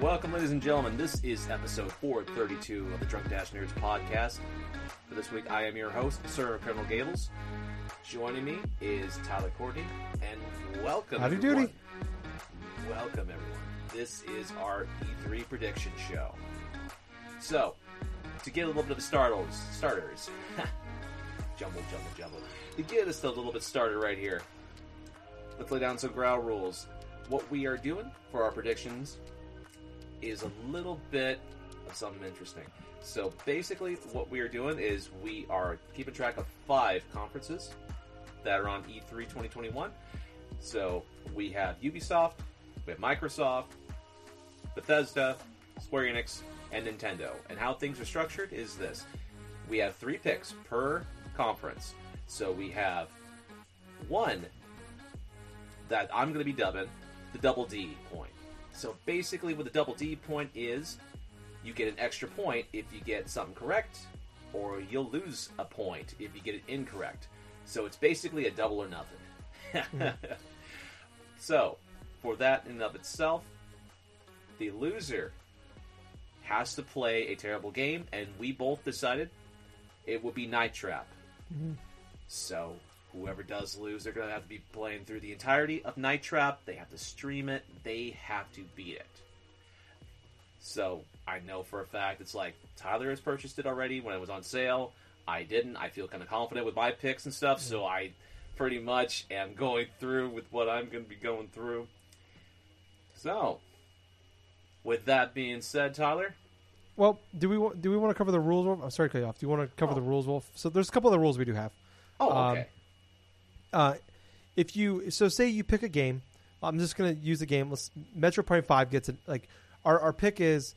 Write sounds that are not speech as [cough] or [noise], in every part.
Welcome, ladies and gentlemen. This is episode 432 of the Drunk Dash Nerds podcast. For this week, I am your host, Sir Colonel Gables. Joining me is Tyler Courtney, and welcome. Howdy everyone. doody. Welcome, everyone. This is our E3 prediction show. So, to get a little bit of starters, starters, [laughs] jumble, jumble, jumble. To get us a little bit started right here, let's lay down some ground rules. What we are doing for our predictions is a little bit of something interesting. So basically, what we are doing is we are keeping track of five conferences that are on E E3 2021. So we have Ubisoft, we have Microsoft, Bethesda, Square Enix, and Nintendo. And how things are structured is this we have three picks per conference. So we have one that I'm going to be dubbing the double D point. So basically, what the double D point is, you get an extra point if you get something correct, or you'll lose a point if you get it incorrect. So it's basically a double or nothing. Hmm. [laughs] so, for that in and of itself, the loser has to play a terrible game, and we both decided it would be Night Trap. Mm-hmm. So, whoever does lose, they're going to have to be playing through the entirety of Night Trap. They have to stream it. They have to beat it. So, I know for a fact it's like Tyler has purchased it already when it was on sale. I didn't. I feel kind of confident with my picks and stuff, so mm-hmm. I pretty much am going through with what I'm going to be going through. So, with that being said, Tyler, Well, do we want do we want to cover the rules? Wolf? I'm sorry to cut you off. Do you want to cover Oh. the rules, Wolf? So there's a couple of the rules we do have. oh, Um, okay. Uh, if you so say you pick a game, I'm just gonna use the game. Let's, Metroid Prime Five gets it. Like our our pick is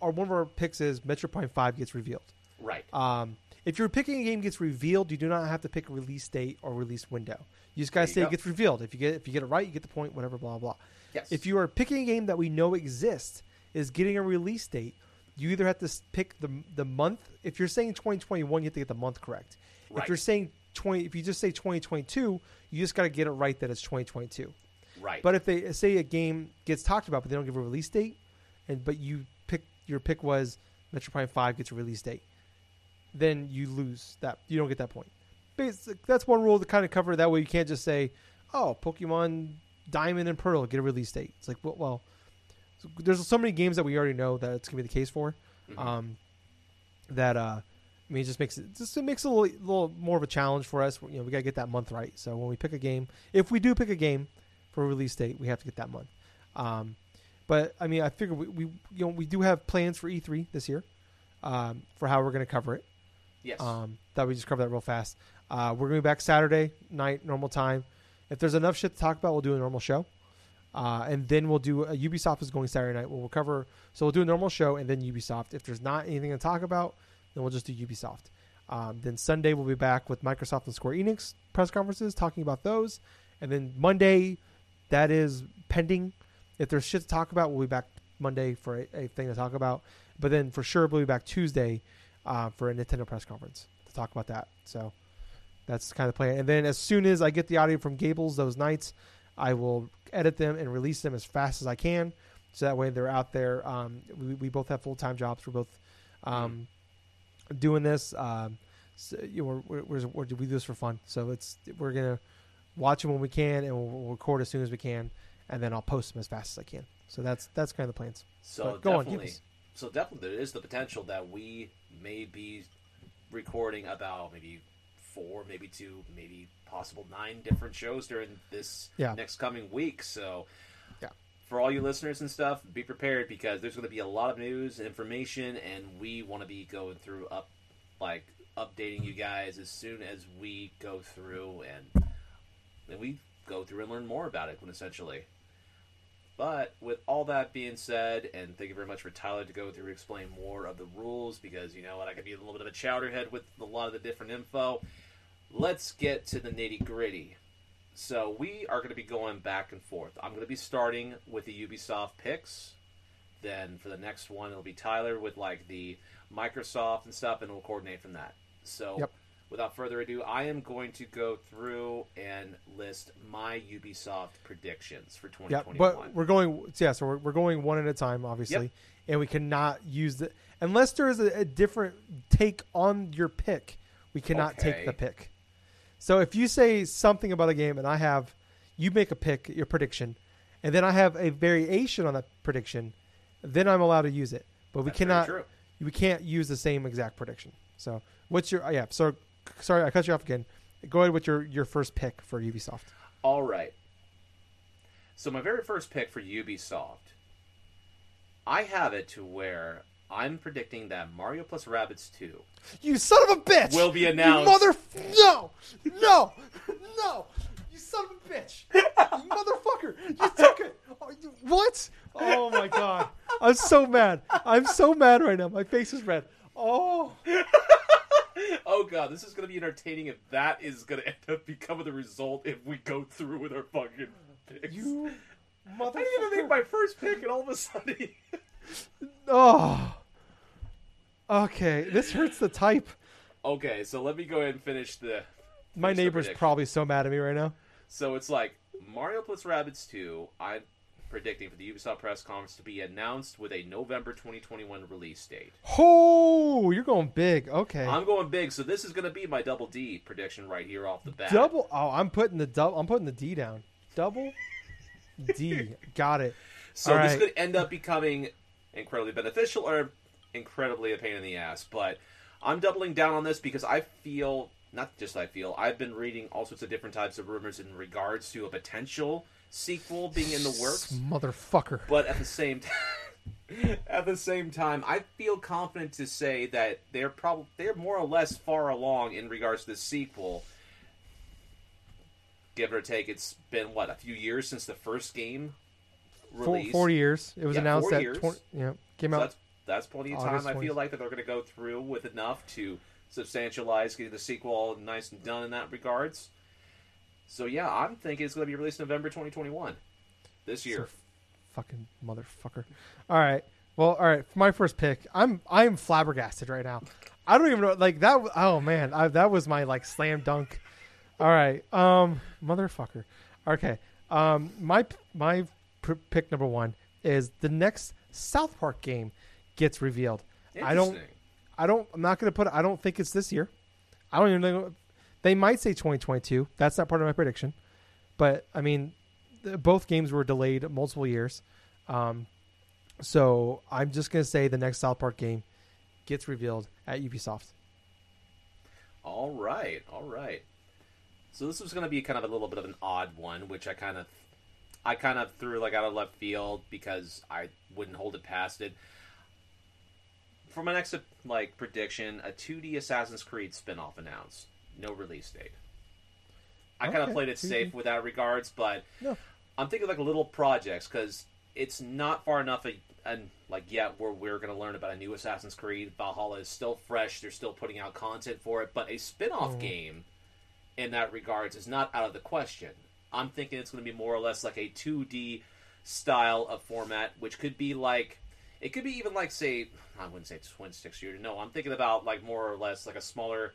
our one of our picks is Metroid Prime Five gets revealed. right. Um, if you're picking a game gets revealed, you do not have to pick a release date or release window. You just gotta There say go. it gets revealed. If you get if you get it right, you get the point. Whatever, blah blah. Yes. If you are picking a game that we know exists is getting a release date, you either have to pick the the month. If you're saying 2021, you have to get the month correct. Right. If you're saying 20, if you just say 2022, you just got to get it right that it's 2022. right. But if they say a game gets talked about, but they don't give a release date, and but you pick your pick was Metroid Prime Five gets a release date, then you lose that. You don't get that point. Basic, that's one rule to kind of cover. That way, you can't just say, "Oh, Pokemon Diamond and Pearl get a release date." It's like, well, well there's so many games that we already know that it's gonna be the case for. Mhm. Um, that uh, I mean, it just makes it just it makes it a little, little more of a challenge for us. You know, we gotta get that month right. So when we pick a game, if we do pick a game for a release date, we have to get that month. Um, but I mean, I figure we, we you know we do have plans for E3 this year um, for how we're going to cover it. yes. Um, that we just cover that real fast. Uh, we're going to be back Saturday night, normal time. If there's enough shit to talk about, we'll do a normal show, uh, and then we'll do a Ubisoft is going Saturday night. We'll cover so we'll do a normal show and then Ubisoft. If there's not anything to talk about, then we'll just do Ubisoft. Um, then Sunday we'll be back with Microsoft and Square Enix press conferences talking about those, and then Monday, that is pending. If there's shit to talk about, we'll be back Monday for a, a thing to talk about. But then for sure we'll be back Tuesday uh, for a Nintendo press conference to talk about that. So that's kind of the plan. And then as soon as I get the audio from Gables those nights, I will edit them and release them as fast as I can. So that way they're out there. Um, we, we both have full time jobs. We're both um, doing this. Um, so, you know, we're, we're, we're, we do this for fun. So it's we're gonna watch them when we can, and we'll, we'll record as soon as we can, and then I'll post them as fast as I can. So that's that's kind of the plans. So But go on, definitely, us- so definitely, there is the potential that we may be recording about maybe four, maybe two, maybe possible nine different shows during this Yeah. next coming week. So, Yeah. for all you listeners and stuff, be prepared because there's going to be a lot of news and information, and we want to be going through up, like updating you guys as soon as we go through and then we go through and learn more about it. When Essentially. But with all that being said, and thank you very much for Tyler to go through and explain more of the rules because you know what, I could be a little bit of a chowderhead with a lot of the different info. Let's get to the nitty gritty. So we are going to be going back and forth. I'm going to be starting with the Ubisoft picks Then for the next one, it'll be Tyler with like the Microsoft and stuff, and we'll coordinate from that. So, Yep. without further ado, I am going to go through and list my Ubisoft predictions for Yeah, 2021. but we're going. Yeah, so we're, we're going one at a time, obviously, and we cannot use the unless there is a, a different take on your pick. We cannot take the pick. So if you say something about a game and I have, you make a pick, your prediction, and then I have a variation on that prediction, then I'm allowed to use it. But we That's very cannot. We can't use the same exact prediction. So what's your? yeah. So sorry, I cut you off again. Go ahead with your your first pick for Ubisoft. All right. So my very first pick for Ubisoft, I have it to where I'm predicting that Mario plus Rabbids 2 You son of a bitch! will be You announced. mother! No! No! No! You son of a bitch! [laughs] You motherfucker! You took it! Oh, What? Oh my god! I'm so mad. I'm so mad right now. My face is red. Oh! [laughs] oh god, this is going to be entertaining if that is going to end up becoming the result if we go through with our fucking picks. You I didn't even make my first pick, and all of a sudden, [laughs] Oh. Okay, this hurts the type. okay. So let me go ahead and finish the. My finish the neighbor's prediction. probably so mad at me right now. So it's like Mario plus Rabbids 2. I'm predicting for the Ubisoft press conference to be announced with a November 2021 release date. Oh, you're going big. Okay. I'm going big, so this is going to be my double D prediction right here off the bat. Double. Oh, I'm putting the double. I'm putting the D down. Double D. [laughs] Got it. So All this right. could end up becoming incredibly beneficial or incredibly a pain in the ass. But I'm doubling down on this because I feel, not just I feel, I've been reading all sorts of different types of rumors in regards to a potential sequel being in the works. Motherfucker. But at the same time, [laughs] at the same time, I feel confident to say that they're probably they're more or less far along in regards to the sequel. Give or take, it's been what a few years since the first game Four, released. four years. It was Yeah, announced four that. years. 20, yeah, came So out. That's plenty of time. August I 20. feel like that they're going to go through with enough to substantialize getting the sequel nice and done in that regards. So yeah, I'm thinking it's going to be released November 2021 this year. fucking motherfucker. All right. Well, all right. For my first pick, I'm I'm flabbergasted right now. I don't even know. Like that. Oh man, I, that was my like slam dunk. All right. Um, motherfucker. Okay. Um, my my pr- pick number one is the next South Park game gets revealed. I don't. I don't. I'm not going to put. I don't think it's this year. I don't even know. They might say 2022. That's not part of my prediction. But I mean, th- both games were delayed multiple years. Um, so I'm just going to say the next South Park game gets revealed at Ubisoft. All right, all right. So this was going to be kind of a little bit of an odd one, which I kind of, I kind of threw like out of left field because I wouldn't hold it past it. For my next like prediction, a 2D Assassin's Creed spin-off announced, no release date. I kind of played it 2D. safe with that regards, but No. I'm thinking like little projects because it's not far enough and like yet where we're going to learn about a new Assassin's Creed. Valhalla is still fresh; they're still putting out content for it, but a spin-off Mhm. game in that regards is not out of the question. I'm thinking it's going to be more or less like a 2D style of format, which could be like it could be even like say I wouldn't say twin stick shooter. No, I'm thinking about like more or less like a smaller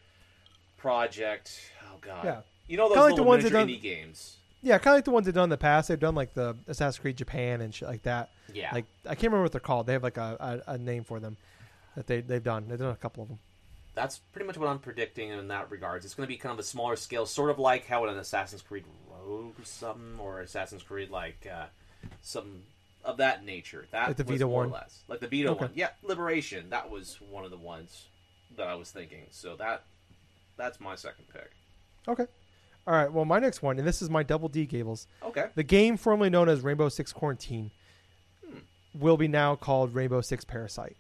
project. Oh god, Yeah. you know those like the ones that done- indie games. Yeah, kind of like the ones they've done in the past. They've done like the Assassin's Creed Japan and shit like that. Yeah, Like I can't remember what they're called. They have like a, a, a name for them that they they've done. They've done a couple of them. that's pretty much what I'm predicting in that regards. It's going to be kind of a smaller scale, sort of like how an Assassin's Creed Rogue or something, or Assassin's Creed like uh, some of that nature. That Like the was Vita more one? or less like the Vita Okay. one. Yeah, Liberation. That was one of the ones that I was thinking. So that that's my second pick. Okay. All right. Well, my next one, and this is my double D Gables. Okay. The game formerly known as Rainbow Six Quarantine Hmm. will be now called Rainbow Six Parasite.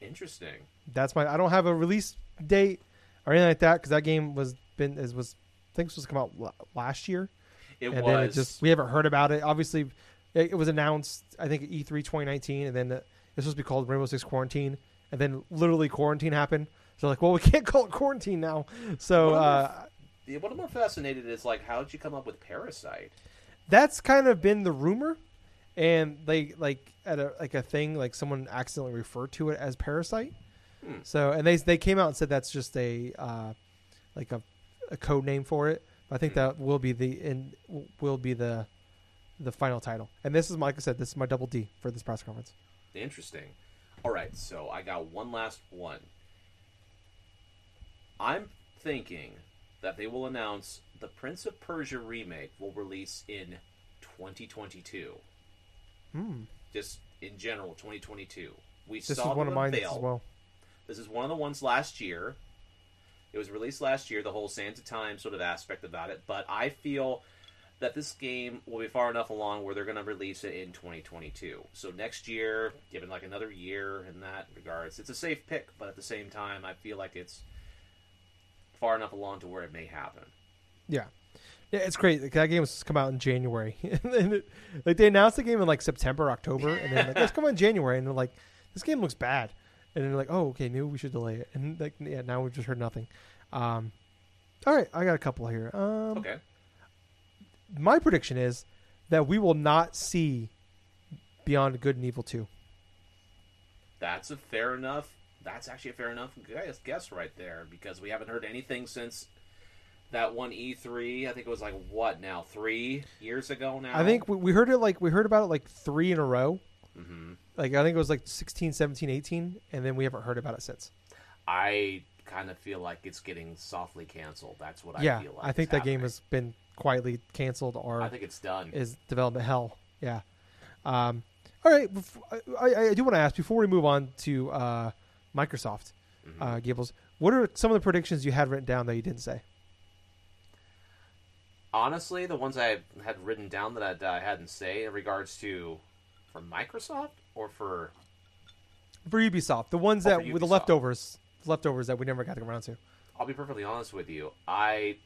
Interesting. That's my. I don't have a release date or anything like that because that game was been is was I think was come out last year, It and was it just we haven't heard about it. Obviously, it, it was announced I think E E3 2019, and then it's supposed to be called Rainbow Six Quarantine, and then literally quarantine happened. So like, well, we [laughs] can't call it quarantine now. So Well, uh, Yeah, what I'm more fascinated is like how did you come up with Parasite? that's kind of been the rumor and they like at a like a thing like someone accidentally referred to it as Parasite. Hmm. So and they they came out and said that's just a uh, like a, a code name for it. I think Hmm. that will be the in will be the the final title. And this is like I said, this is my double D for this press conference. Interesting. All right, so I got one last one. I'm thinking that they will announce the Prince of Persia remake will release in 2022. Hmm. Just in general, 2022. We This is saw one of mine as well. This is one of the ones last year. It was released last year, the whole Sands of Time sort of aspect about it, but I feel that this game will be far enough along where they're going to release it in 2022. So next year, given like another year in that regards, it's a safe pick, but at the same time, I feel like it's far enough along to where it may happen. Yeah. Yeah, it's great. Like, that game was come out in January, [laughs] it, like they announced the game in like September, October, and then like let's come out in January, and they're like, this game looks bad, and they're like, oh, okay, maybe we should delay it, and like yeah, now we've just heard nothing. Um, all right, I got a couple here. Um, Okay. My prediction is that we will not see Beyond Good and Evil two. That's a fair enough. That's actually a fair enough guess, guess right there because we haven't heard anything since that one E3. I think it was like what now, three years ago now. I think we, we heard it like we heard about it like three in a row. hmm Like I think it was like 16, 17, 18, and then we haven't heard about it since. I kind of feel like it's getting softly canceled. That's what yeah, I feel like. I think that game has been quietly canceled or I think it's done. is development hell. Yeah. Um, all right. I, I, do want to ask before we move on to uh, Microsoft, Mhm. uh, Gables. What are some of the predictions you had written down that you didn't say? Honestly, the ones I had written down that I, I hadn't say in regards to for Microsoft or for For Ubisoft, the ones Oh, that with the leftovers, leftovers that we never got around to. I'll be perfectly honest with you. I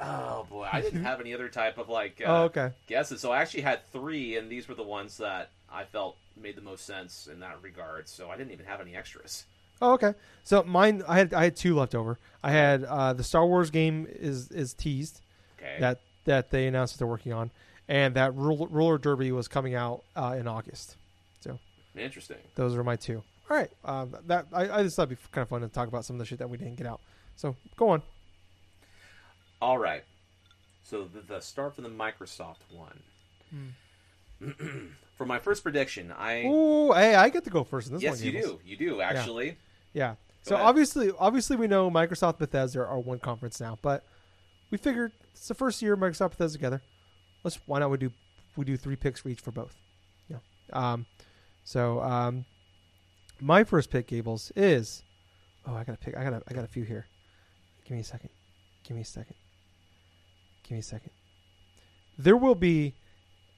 oh boy, I didn't have any other type of like uh, oh, okay. guesses. So I actually had three, and these were the ones that I felt made the most sense in that regard. So I didn't even have any extras. Oh, okay. So mine, I had I had two left over. I had uh, the Star Wars game is is teased Okay. that that they announced that they're working on, and that roller, derby was coming out uh, in August. So interesting. Those are my two. All right. Um, that I, I just thought it'd be kind of fun to talk about some of the shit that we didn't get out. So go on. All right. So the, the start for the Microsoft one. [clears throat] for my first prediction, I Ooh, hey, I get to go first in this yes, one. Yes, you do, you do actually. Yeah. Go So ahead. obviously, obviously, we know Microsoft Bethesda are one conference now, but we figured it's the first year Microsoft Bethesda together. Let's why not we do we do three picks for each for both. Yeah. Um. So um, my first pick, Gables, is oh I gotta pick I gotta I got a few here. Give me a second. Give me a second. Give me a second. There will be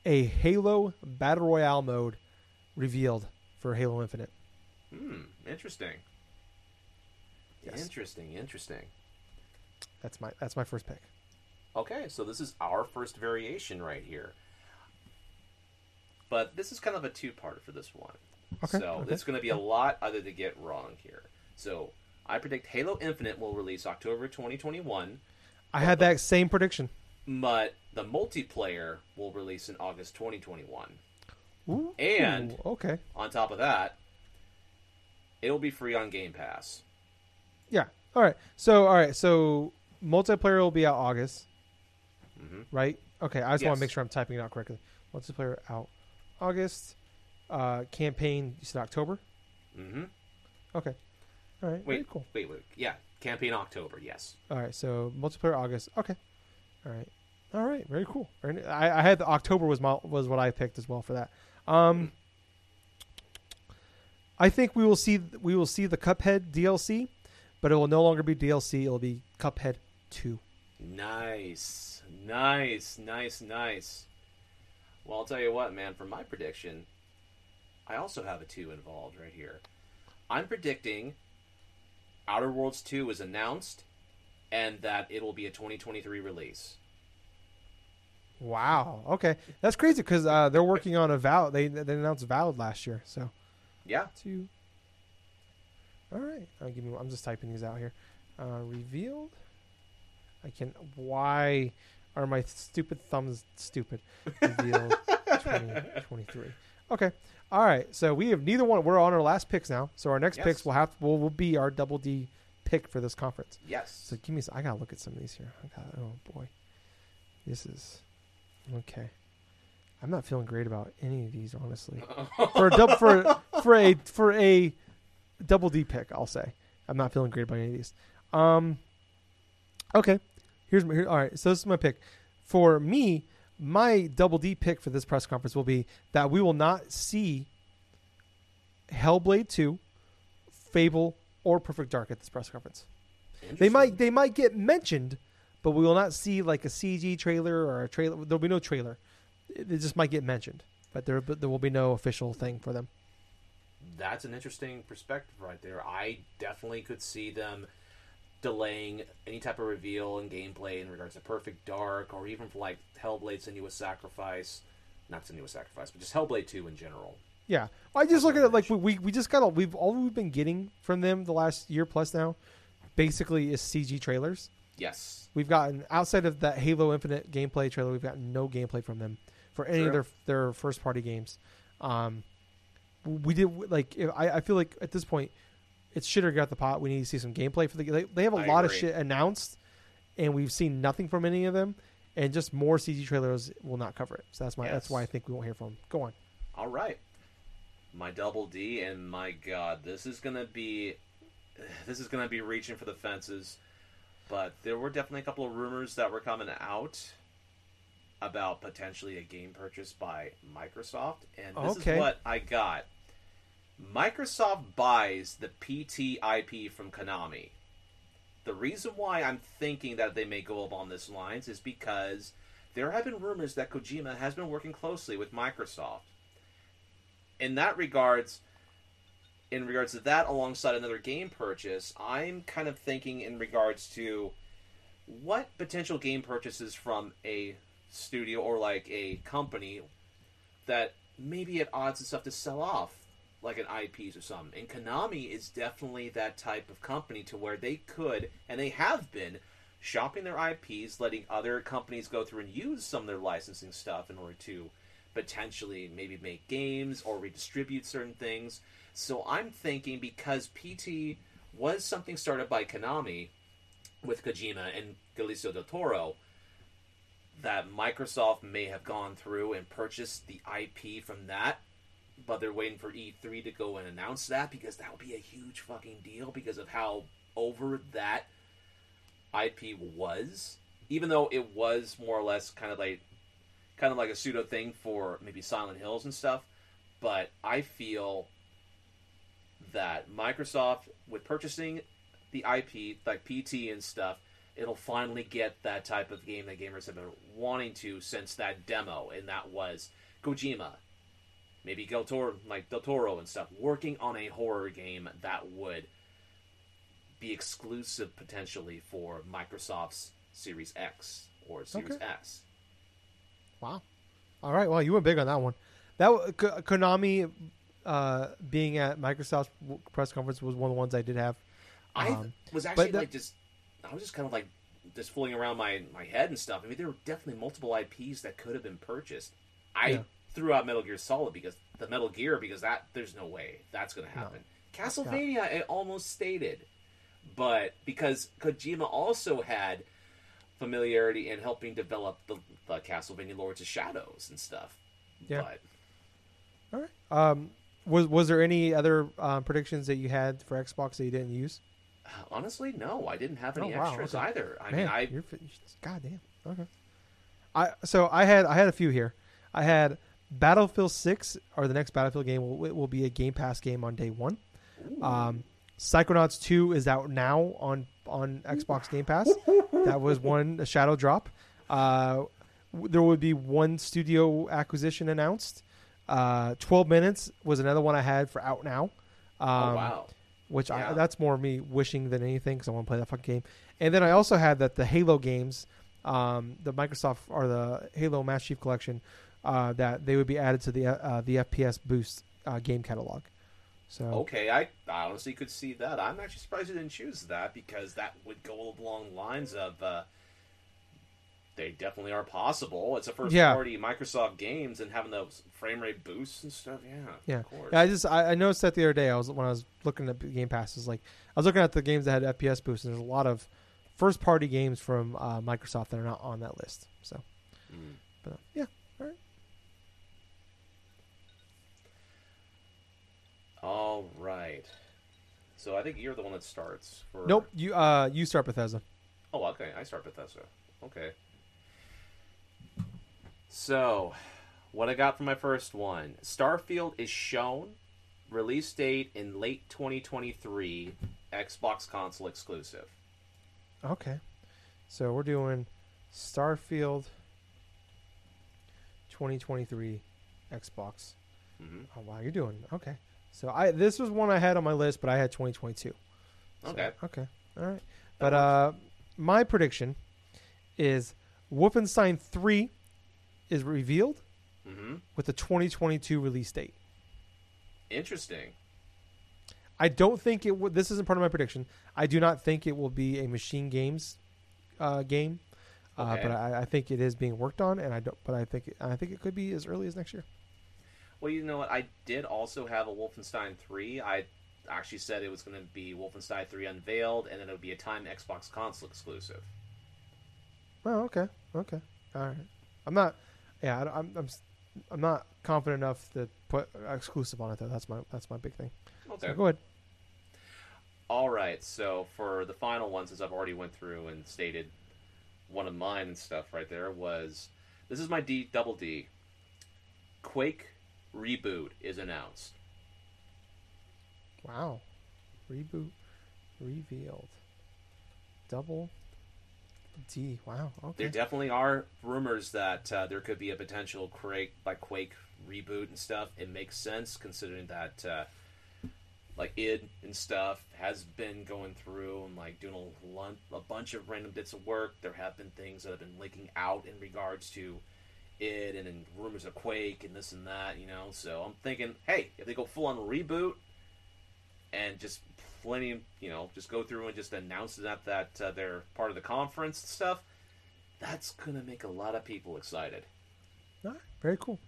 a Halo Battle Royale mode revealed for Halo Infinite. Hmm. Interesting. Yes. Interesting. Interesting. That's my that's my first pick. Okay, so this is our first variation right here. But this is kind of a two-part for this one. Okay, So okay. there's going to be a lot other to get wrong here. So I predict Halo Infinite will release October 2021, I had that same prediction. But the multiplayer will release in August 2021. Ooh, And- okay, On top of that, it'll be free on Game Pass. yeah, all right. So all right, so multiplayer will be out August, hmm right? Okay, I just want to make sure I'm typing it out correctly. Multiplayer out August. Uh, campaign you said October. hmm Okay, all right, very Wait, cool. wait, wait. Yeah, campaign October. Yes. All right, so multiplayer August. Okay, all right, all right, very cool. Very, I, I had the October was my was what I picked as well for that. Um, I think we will see we will see the Cuphead DLC, but it will no longer be DLC. It will be Cuphead Two. Nice, nice, nice, nice. Well, I'll tell you what, man. For my prediction, I also have a two involved right here. I'm predicting Outer Worlds 2 is announced, and that it will be a 2023 release. Wow. Okay, that's crazy because uh, they're working on a Val. They they announced Valid last year. So Yeah, two. All right. Uh, give me. I'm just typing these out here. Uh, revealed. I can. Why are my stupid thumbs stupid? Revealed [laughs] 2023. Okay. All right. So we have neither one. We're on our last picks now. So our next Yes. picks will have will, will be our double D pick for this conference. yes. So give me. I gotta look at some of these here. I got. Oh boy, this is okay. I'm not feeling great about any of these, honestly. [laughs] For a double for for a for a double D pick, I'll say I'm not feeling great about any of these. Um. Okay, here's my. Here, all right, so this is my pick. For me, my double D pick for this press conference will be that we will not see Hellblade 2, Fable, or Perfect Dark at this press conference. They might they might get mentioned, but we will not see like a CG trailer or a trailer. There'll be no trailer. It it just might get mentioned, but there but there will be no official thing for them. That's an interesting perspective right there. I definitely could see them delaying any type of reveal and gameplay in regards to Perfect Dark or even for like Hellblade Senua's Sacrifice. Not Senua's Sacrifice, but just Hellblade 2 in general. Yeah, I just look at it like we, we we just got all we've all we've been getting from them the last year plus now, basically is CG trailers. Yes. We've gotten outside of that Halo Infinite gameplay trailer, we've gotten no gameplay from them for any of their their first party games. Um, we did like I I feel like at this point it's shit or get the pot. We need to see some gameplay for the. They, they have a I lot of shit announced, and we've seen nothing from any of them. And just more CG trailers will not cover it. So that's my that's why I think we won't hear from them. Go on. All right. My double D, and my God, this is gonna be, [sighs] this is gonna be reaching for the fences. But there were definitely a couple of rumors that were coming out about potentially a game purchase by Microsoft, and this Okay. is what I got. Microsoft buys the PT IP from Konami. The reason why I'm thinking that they may go along this lines is because there have been rumors that Kojima has been working closely with Microsoft. In that regards, in regards to that, alongside another game purchase, I'm kind of thinking in regards to what potential game purchases from a studio or like a company that maybe at odds and stuff to sell off like an IPs or something. And Konami is definitely that type of company to where they could and they have been shopping their IPs, letting other companies go through and use some of their licensing stuff in order to potentially maybe make games or redistribute certain things. So I'm thinking because PT was something started by Konami with Kojima and Guillermo del Toro, that Microsoft may have gone through and purchased the IP from that, but they're waiting for E3 to go and announce that because that would be a huge fucking deal because of how over that IP was. Even though it was more or less kind of like kind of like a pseudo thing for maybe Silent Hills and stuff, but I feel that Microsoft with purchasing the IP like PT and stuff, it'll finally get that type of game that gamers have been wanting to since that demo, and that was Kojima, maybe Del Toro, like Del Toro and stuff, working on a horror game that would be exclusive potentially for Microsoft's Series X or Series Okay. S. Wow. All right. Well, you went big on that one. That Konami uh, being at Microsoft's press conference was one of the ones I did have. I Um, was actually like just, I was just kind of like just fooling around my my head and stuff. I mean, there were definitely multiple IPs that could have been purchased. I Yeah. threw out Metal Gear Solid because the Metal Gear because that there's no way that's going to happen. Castlevania, it almost stated, but because Kojima also had familiarity in helping develop the, the Castlevania Lords of Shadows and stuff. Yeah. But All right. Um, was was there any other um, predictions that you had for Xbox that you didn't use? honestly, no, I didn't have any Oh, wow, extras okay. either. I Man, mean, I you're, fi- God damn. Okay. I so I had I had a few here. I had Battlefield Six or the next Battlefield game will, it will be a Game Pass game on day one. Um, Psychonauts Two is out now on on Xbox Game Pass. [laughs] that was one a shadow drop. Uh, there would be one studio acquisition announced. Uh, Twelve minutes was another one I had for out now. Um, oh wow. which I, that's more me wishing than anything because I want to play that fucking game. And then I also had that the Halo games, um, the Microsoft or the Halo Master Chief Collection, uh, that they would be added to the uh, the FPS Boost uh, game catalog. So Okay, I I honestly could see that. I'm actually surprised you didn't choose that because that would go along the lines of uh, they definitely are possible. It's a first Yeah. party Microsoft games and having those frame rate boosts and stuff. Yeah, Yeah. of course. Yeah, I just I, I noticed that the other day. I was when I was looking at Game Passes, like I was looking at the games that had FPS boosts, and there's a lot of first party games from uh, Microsoft that are not on that list. So, Mm. but uh, yeah, all right. All right. So I think you're the one that starts. For... Nope, you uh you start Bethesda. Oh, okay. I start Bethesda. Okay. So, what I got for my first one Starfield is shown. Release date in late 2023. Xbox console exclusive. Okay, so we're doing Starfield 2023 Xbox. hmm Oh wow, you're doing okay. So I this was one I had on my list, but I had 2022. So, Okay. Okay. All right. But uh, my prediction is Wolfenstein 3 is revealed hmm with the 2022 release date. Interesting. I don't think it would. This isn't part of my prediction. I do not think it will be a Machine Games uh, game, uh, but I, I think it is being worked on, and I don't. But I think I think it could be as early as next year. Well, you know what? I did also have a Wolfenstein 3. I actually said it was going to be Wolfenstein 3 unveiled, and then it would be a time Xbox console exclusive. Oh, okay, okay, all right. I'm not. Yeah, I, am I'm. s- I'm not confident enough to put exclusive on it though. That's my that's my big thing. Okay. So go ahead. All right. So for the final one, since I've already went through and stated one of mine and stuff right there was this is my D double D. Quake reboot is announced. Wow. Reboot revealed. Double D. Wow. Okay. There definitely are rumors that uh, there could be a potential Quake like Quake reboot and stuff. It makes sense considering that uh, like id and stuff has been going through and like doing a, a bunch of random bits of work. There have been things that have been leaking out in regards to id and, and rumors of Quake and this and that. You know, so I'm thinking, hey, if they go full on reboot and just plenty, you know, just go through and just announce that that uh, they're part of the conference and stuff. That's gonna make a lot of people excited. All right, very cool.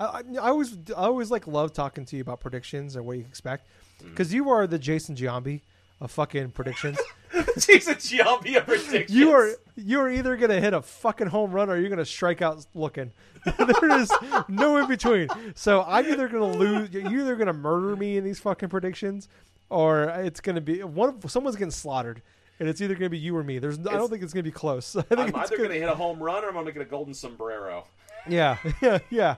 I, I, always I always like love talking to you about predictions and what you expect Mm. because you are the Jason Giambi of fucking predictions. [laughs] Jason Giambi of predictions. you are you are either gonna hit a fucking home run or you're gonna strike out looking. [laughs] there is no in between. So I'm either gonna lose. You're either gonna murder me in these fucking predictions, or it's gonna be one. Someone's getting slaughtered, and it's either gonna be you or me. There's. I don't think it's gonna be close. [laughs] I think I'm it's either gonna- gonna hit a home run or I'm gonna get a golden sombrero. Yeah, [laughs] yeah, yeah.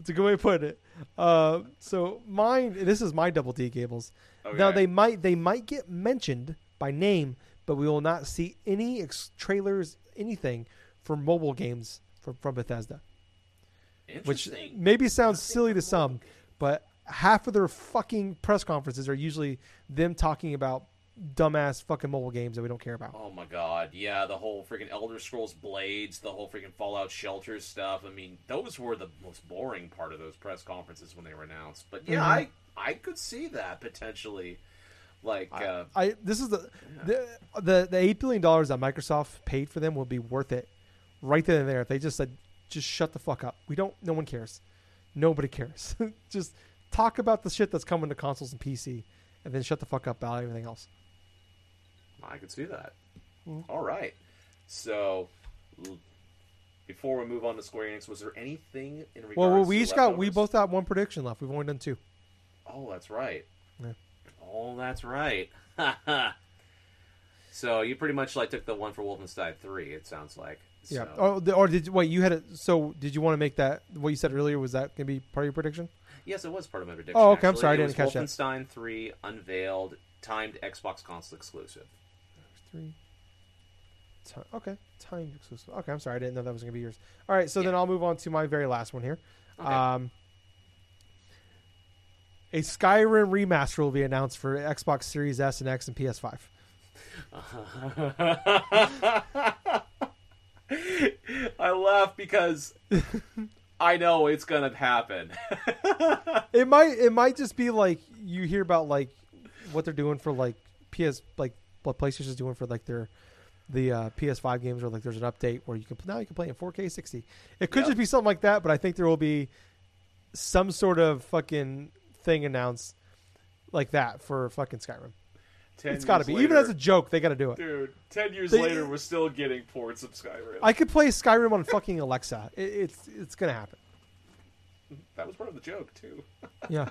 It's a good way to put it. Uh, so mine, this is my double D Gables. Now they might they might get mentioned by name, but we will not see any ex- trailers, anything for mobile games from, from Bethesda. Which maybe sounds silly to some, but half of their fucking press conferences are usually them talking about dumbass fucking mobile games that we don't care about. Oh my god, yeah, the whole freaking Elder Scrolls Blades, the whole freaking Fallout Shelter stuff. I mean, those were the most boring part of those press conferences when they were announced. But yeah, Mhm. I I could see that potentially. Like, uh, I this is the the the, the eight billion dollars that Microsoft paid for them will be worth it right then and there if they just said just shut the fuck up. We don't. No one cares. Nobody cares. [laughs] just talk about the shit that's coming to consoles and PC, and then shut the fuck up about everything else. I could see that. Mhm. All right. So, before we move on to Square Enix, was there anything in regards? Well, we to each got we both got one prediction left. We've only done two. Oh, that's right. Yeah. Oh, that's right. [laughs] so you pretty much like took the one for Wolfenstein Three. It sounds like. Yeah. So- Oh, or did you, wait? You had it. So did you want to make that what you said earlier? Was that gonna be part of your prediction? Yes, it was part of my prediction. Oh, okay, I'm actually. sorry, I didn't catch that. Wolfenstein Three unveiled, timed Xbox console exclusive. Three. Okay, timed exclusive. Okay, I'm sorry, I didn't know that was gonna be yours. All right, so then I'll move on to my very last one here. Okay. Um, a Skyrim remaster will be announced for Xbox Series S and X and PS5. [laughs] [laughs] I laugh because [laughs] I know it's gonna happen. [laughs] It might it might just be like you hear about like what they're doing for like PS like what PlayStation's doing for like their the uh, PS5 games where like there's an update where you can now you can play in 4K 60. It could Yep. just be something like that, but I think there will be some sort of fucking thing announced like that for fucking Skyrim. 10 it's got to be later, even as a joke. They got to do it. dude. Ten years They- later, we're still getting ports of Skyrim. I could play Skyrim on fucking Alexa. It, it's it's gonna happen. that was part of the joke too. [laughs] Yeah,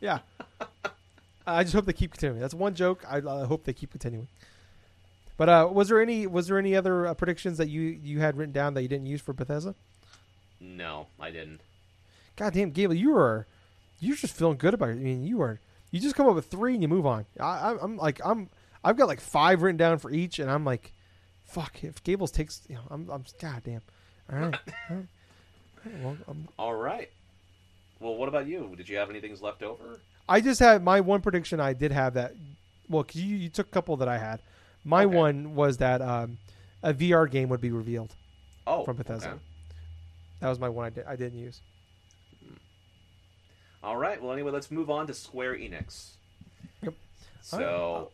yeah. I just hope they keep continuing. That's one joke. I, I hope they keep continuing. But uh, was there any was there any other uh, predictions that you you had written down that you didn't use for Bethesda? No, I didn't. God damn, Gable, you are you're just feeling good about it. I mean, you are you just come up with three and you move on. I, I'm like I'm I've got like five written down for each, and I'm like, fuck. If Gables takes, you know, I'm I'm god damn. All right, all right. Well, I'm, All right. Well, what about you? Did you have anything left over? I just had my one prediction. I did have that. Well, 'cause you, you took a couple that I had. My Okay. one was that um, a VR game would be revealed. Oh, From Bethesda. okay. That was my one I, did, I didn't use. All right. Well, anyway, let's move on to Square Enix. Yep. So,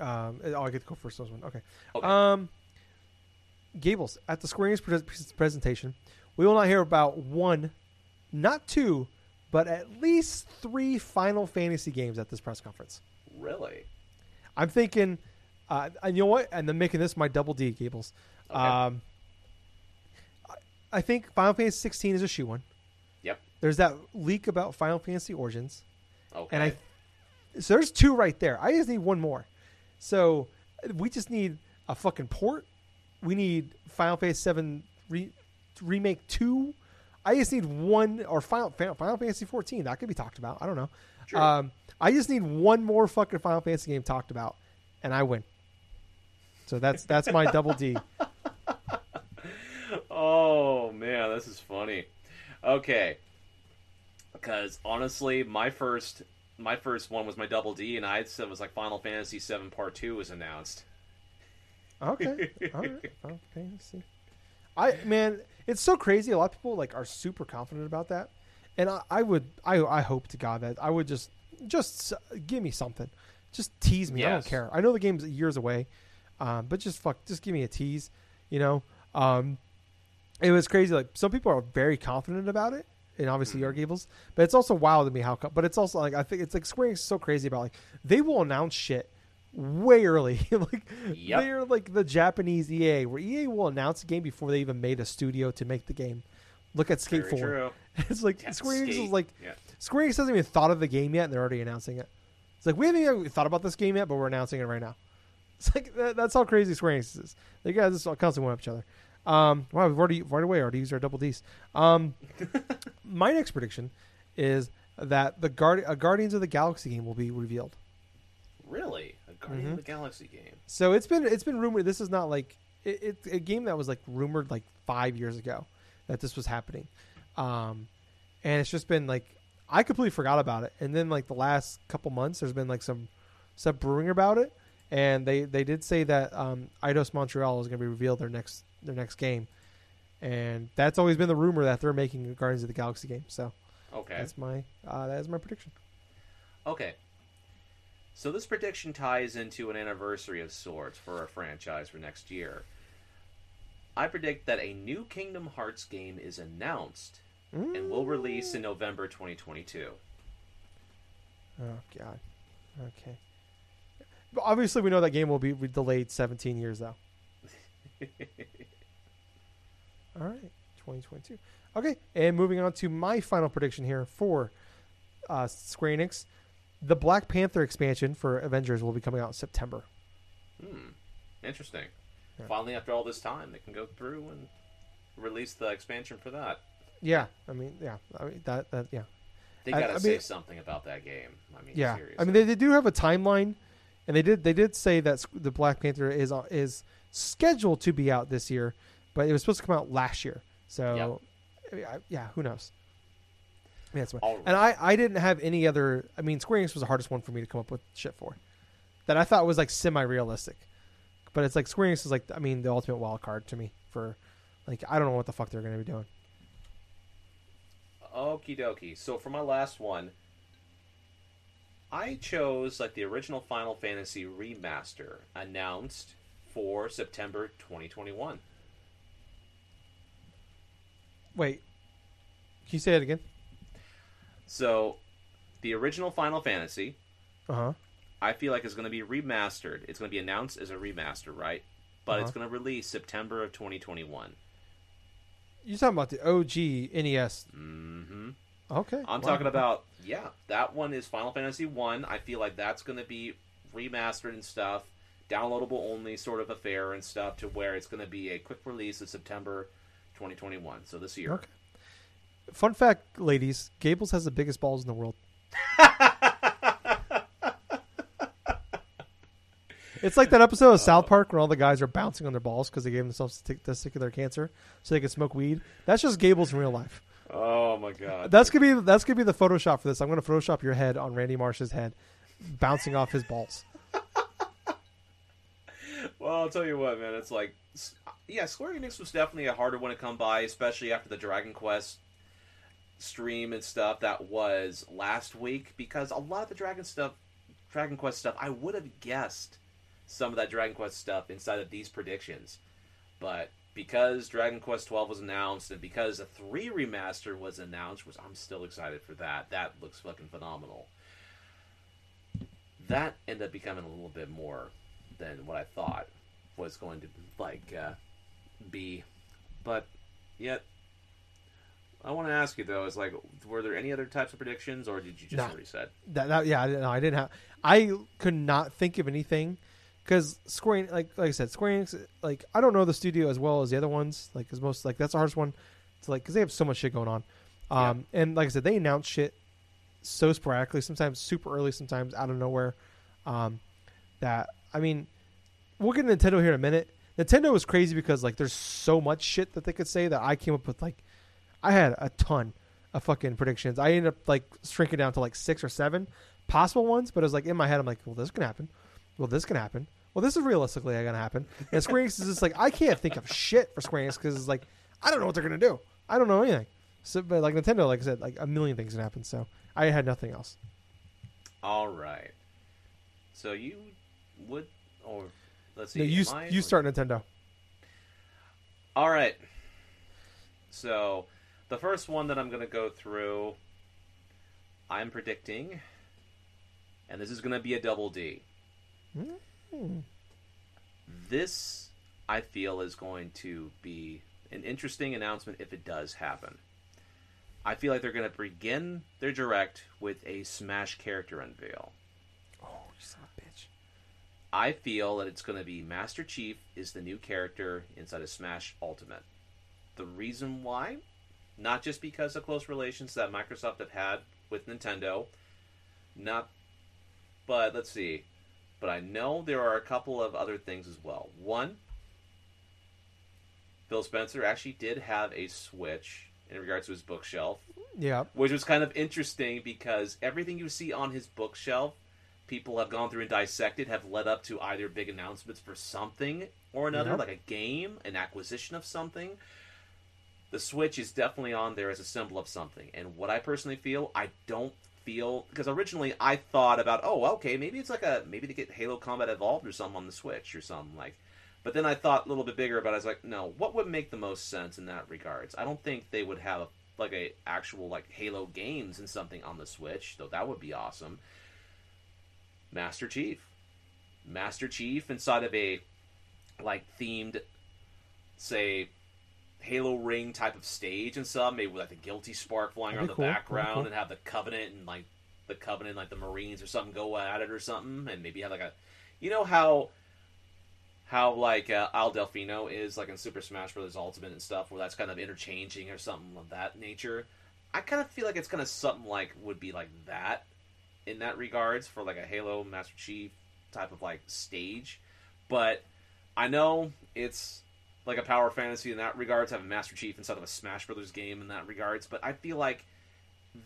Um, oh, I get to go first. This one, okay. okay. Um, Gables at the Square Enix pres- presentation, we will not hear about one, not two, but at least three Final Fantasy games at this press conference. really? I'm thinking, uh, and you know what? And I'm making this my double D, Gables. Okay. Um, I- I think Final Fantasy 16 is a shoe one. There's that leak about Final Fantasy Origins, Okay. and I. So there's two right there. I just need one more. So we just need a fucking port. We need Final Fantasy 7 re- remake two. I just need one or Final Final Fantasy 14. That could be talked about. I don't know. Sure. Um, I just need one more fucking Final Fantasy game talked about, and I win. So that's that's my double D. [laughs] Oh man, this is funny. Okay, because honestly, my first my first one was my double D, and I said it was like Final Fantasy VII Part Two was announced. Okay, [laughs] all right. Final Fantasy. I man, it's so crazy. A lot of people like are super confident about that, and I, I would I I hope to God that I would just just give me something, just tease me. I don't care. I know the game's years away, um, but just fuck, just give me a tease. You know, um, it was crazy. Like some people are very confident about it, and obviously your mm-hmm. Gables, but it's also wild to me how. But it's also like I think it's like Square Enix is so crazy about like they will announce shit way early. [laughs] like Yep. they're like the Japanese EA, where EA will announce a game before they even made a studio to make the game. Look at Skate Very Four. true. [laughs] It's like Yeah, Square Enix is like Yeah. Square Enix hasn't even thought of the game yet, and they're already announcing it. It's like we haven't even thought about this game yet, but we're announcing it right now. [laughs] It's like that, that's how crazy Square Enix is. They guys just constantly one up each other. Um, wow, we've already right away already used our double D's. Um, [laughs] my next prediction is that the Guard- a Guardians of the Galaxy game will be revealed. Really, a Guardian Mhm. of the Galaxy game. So it's been it's been rumored. This is not like it, it's a game that was like rumored like five years ago that this was happening, um, and it's just been like I completely forgot about it. And then like the last couple months, there's been like some stuff brewing about it, and they they did say that um, Eidos Montreal is going to be revealed their next their next game, and that's always been the rumor that they're making a Guardians of the Galaxy game. So Okay. that's my uh, that is my prediction. Okay. So this prediction ties into an anniversary of sorts for our franchise for next year. I predict that a new Kingdom Hearts game is announced and will release in November 2022. Oh God. Okay. But obviously, we know that game will be delayed 17 years, though. [laughs] All right, 2022. Okay, and moving on to my final prediction here for uh, Square Enix, the Black Panther expansion for Avengers will be coming out in September. Hmm. Interesting. Yeah. Finally, after all this time, they can go through and release the expansion for that. Yeah, I mean, yeah, I mean that, that, yeah, They I- gotta I say mean- something about that game. I mean, yeah. seriously. I mean, they, they do have a timeline, and they did they did say that the Black Panther is uh, is scheduled to be out this year, but it was supposed to come out last year. So, I- yeah, who knows? Yeah, that's All and I I didn't have any other. I mean, Square Enix was the hardest one for me to come up with shit for, that I thought was like semi realistic, but it's like Square Enix is like I mean the ultimate wild card to me for, like I don't know what the fuck they're gonna be doing. Okie dokie. So for my last one, I chose like the original Final Fantasy remaster announced for September 2021. Wait, can you say it again? So, the original Final Fantasy, Uh huh. I feel like is going to be remastered. It's going to be announced as a remaster, right? But it's Uh-huh. going to release September of 2021. You're talking about the OG NES. Mm hmm Okay. I'm wow. talking about yeah, that one is Final Fantasy One. I. feel like that's going to be remastered and stuff, downloadable only sort of affair and stuff, to where it's going to be a quick release of September 2021. So this year. Okay. Fun fact, ladies: Gables has the biggest balls in the world. [laughs] It's like that episode of South uh. Park where all the guys are bouncing on their balls because they gave themselves testicular cancer so they could smoke weed. That's just Gables in real life. Oh my god. That's gonna be that's gonna be the Photoshop for this. I'm gonna Photoshop your head on Randy Marsh's head, bouncing off his balls. Well, I'll tell you what, man. It's like, yeah, Square Enix was definitely a harder one to come by, especially after the Dragon Quest stream and stuff that was last week. Because a lot of the Dragon stuff, Dragon Quest stuff, I would have guessed some of that Dragon Quest stuff inside of these predictions, but because Dragon Quest 12 was announced and because a three remaster was announced, which I'm still excited for that. That looks fucking phenomenal. That ended up becoming a little bit more than what I thought was going to like uh, be. But yet, I want to ask you though: is like, were there any other types of predictions, or did you just No. already said? That, that yeah, I didn't, no, I didn't have. I could not think of anything because Square, En- like like I said, Square Enix, like I don't know the studio as well as the other ones. Like, cause most like that's the hardest one to like because they have so much shit going on. Um, and like I said, they announce shit so sporadically, sometimes super early, sometimes out of nowhere. Um, that I mean, we'll get Nintendo here in a minute. Nintendo was crazy because like there's so much shit that they could say that I came up with like I had a ton of fucking predictions. I ended up like shrinking down to like six or seven possible ones, but it was like in my head, I'm like, well, this can happen. Well, this can happen. Well, this is realistically to happen. And Square Enix is just like, I can't think of shit for Square Enix because it's like, I don't know what they're to do. I don't know anything. So, but like Nintendo, like I said, like a million things can happen. So I had nothing else. All right. So you would, or let's see. No, you I- you start Nintendo. All right. So, the first one that I'm going to go through, I'm predicting, and this is going to be a double D. Hmm. This, I feel, is going to be an interesting announcement if it does happen. I feel like they're going to begin their direct with a Smash character unveil. Oh, you son of a bitch. I feel that it's going to be Master Chief is the new character inside of Smash Ultimate. The reason why, not just because of close relations that Microsoft have had with Nintendo, not, but let's see. But I know there are a couple of other things as well. One, Phil Spencer actually did have a Switch in regards to his bookshelf Yeah. which was kind of interesting because everything you see on his bookshelf, people have gone through and dissected, have led up to either big announcements for something or another, Yep. like a game, an acquisition of something. The Switch is definitely on there as a symbol of something. And what I personally feel, I don't feel because originally I thought about, oh, okay, maybe it's like a maybe they get Halo Combat Evolved or something on the Switch or something like. But then I thought a little bit bigger about it. I was like, no, what would make the most sense in that regards? I don't think they would have like a actual like Halo games and something on the Switch, though that would be awesome. Master Chief, Master Chief inside of a like themed, say, Halo Ring type of stage and stuff, maybe with like the Guilty Spark flying That'd around the cool. background, cool. and have the Covenant and like the Covenant, like the Marines or something, go at it or something, and maybe have like a, you know how how like uh, Isle Delfino is like in Super Smash Bros. Ultimate and stuff, where that's kind of interchanging or something of that nature. I kind of feel like it's kind of something like would be like that in that regards for like a Halo Master Chief type of like stage, but I know it's like a power fantasy in that regards, have a Master Chief instead of a Smash Brothers game in that regards, but I feel like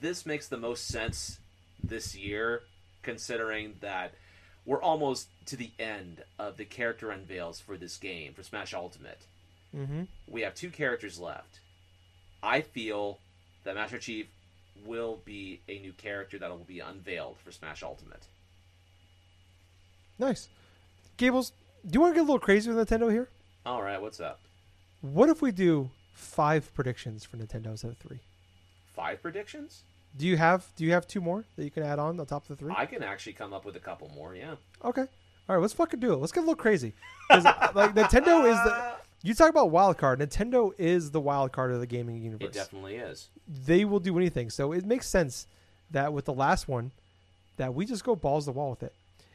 this makes the most sense this year, considering that we're almost to the end of the character unveils for this game for Smash Ultimate. Mm-hmm. We have two characters left. I feel that Master Chief will be a new character that will be unveiled for Smash Ultimate. Nice. Gables, Do you want to get a little crazy with Nintendo here? All right, what's up? What if we do five predictions for Nintendo instead of three? Five predictions? Do you have Do you have two more that you can add on on top of the three? I can actually come up with a couple more. Yeah. Okay. All right, let's fucking do it. Let's get a little crazy. [laughs] like Nintendo is the you talk about wild card. Nintendo is the wild card of the gaming universe. It definitely is. They will do anything. So it makes sense that with the last one, that we just go balls to the wall with it.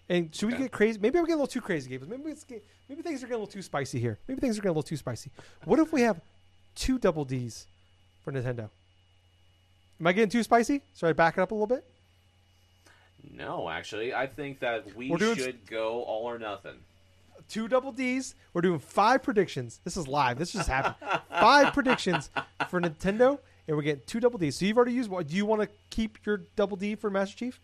And should we get crazy? Maybe I'm getting a little too crazy, Gabe. Maybe it's maybe things are getting a little too spicy here. Maybe things are getting a little too spicy. What if we have two double Ds for Nintendo? Am I getting too spicy? Should I back it up a little bit? No, actually, I think that we should go all or nothing. Two double D's. We're doing five predictions. This is live. This just happened. five predictions for Nintendo, and we're getting two double D's. So you've already used one. Do you want to keep your double D for Master Chief?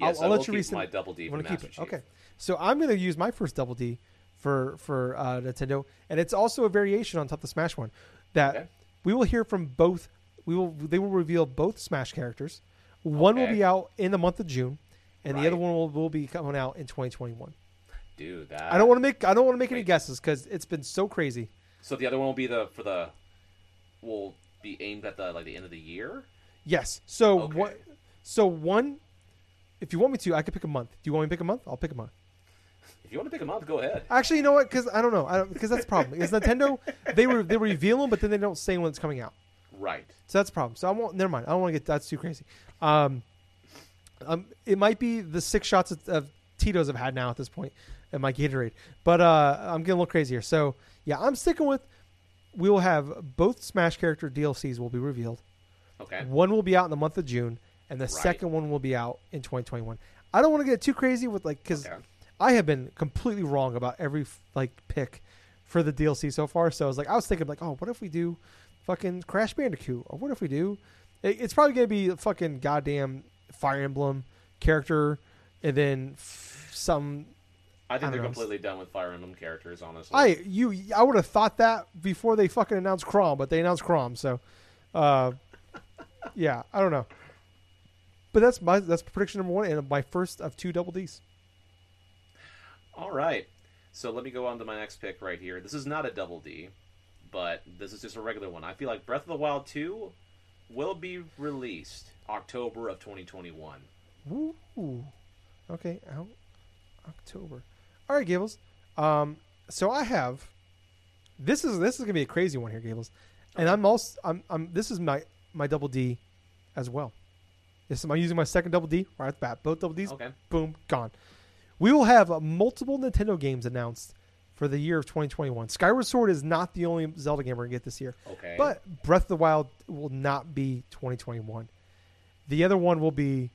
Yes, I'll I let you keep my double D want to Master keep it? Chief. Okay. So I'm going to use my first double D for for uh, Nintendo, and it's also a variation on top of the Smash one. That Okay. we will hear from both. We will. They will reveal both Smash characters. One will be out in the month of June, and the other one will, will be coming out in 2021. Dude, that. I don't want to make. I don't want to make any Wait. guesses because it's been so crazy. So the other one will be the for the. Will be aimed at the like the end of the year. Yes. So Okay. what? So one, if you want me to, I could pick a month. Do you want me to pick a month? I'll pick a month. If you want to pick a month, go ahead. Actually, you know what? Because I don't know. I don't because that's the problem. Is Nintendo they were they reveal them, but then they don't say when it's coming out. Right. So that's the problem. So I won't. Never mind. I don't want to get that's too crazy. Um, um, it might be the six shots of, of Tito's I've had now at this point in my Gatorade, but uh, I'm getting a little crazier. So yeah, I'm sticking with. We will have both Smash character DLCs will be revealed. Okay. One will be out in the month of June, and the Right. second one will be out in 2021. I don't want to get too crazy with like because Okay. I have been completely wrong about every like pick for the DLC so far. So I was like, I was thinking like, oh, what if we do fucking Crash Bandicoot, or what if we do? It, it's probably gonna be a fucking goddamn Fire Emblem character, and then f- some. I think I they're know. completely done with Fire Emblem characters. Honestly. I you I would have thought that before they fucking announced Chrom, but they announced Chrom, so uh, [laughs] yeah, I don't know. But that's my that's prediction number one, and my first of two double Ds. All right. So let me go on to my next pick right here. This is not a double D, but this is just a regular one. I feel like Breath of the Wild 2 will be released October of 2021. Woo. Okay, out October. All right, Gables. Um, so I have this is this is gonna be a crazy one here, Gables, and I'm also I'm I'm this is my my double D as well. This is I'm using my second double D right at the bat. Both double Ds, Okay. boom, gone. We will have uh, multiple Nintendo games announced for the year of 2021. Skyward Sword is not the only Zelda game we're gonna get this year. Okay. But Breath of the Wild will not be 2021. The other one will be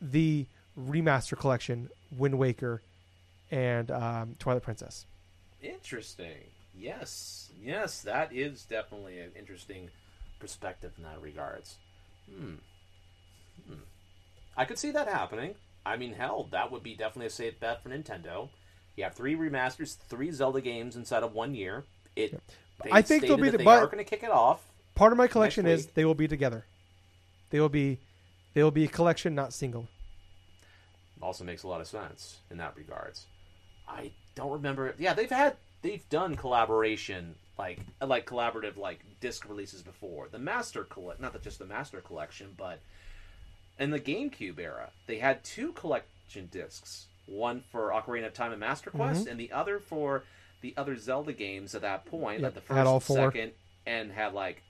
the remaster collection, Wind Waker and um, Twilight Princess. Interesting. Yes. Yes, that is definitely an interesting perspective in that regards. Hmm. Hmm. I could see that happening. I mean, hell, that would be definitely a safe bet for Nintendo. You have three remasters, three Zelda games inside of one year. It. I think they'll be the- they are going to kick it off. Part of my collection is week. they will be together. They will be they will be a collection, not single. also makes a lot of sense in that regards. I don't remember. Yeah, they've had they've done collaboration like like collaborative like disc releases before. The Master collect not that just the Master collection, but in the GameCube era, they had two collection discs. One for Ocarina of Time and Master Quest, and the other for the other Zelda games at that point, Mm-hmm. Yep, like the had first all four. second, and had like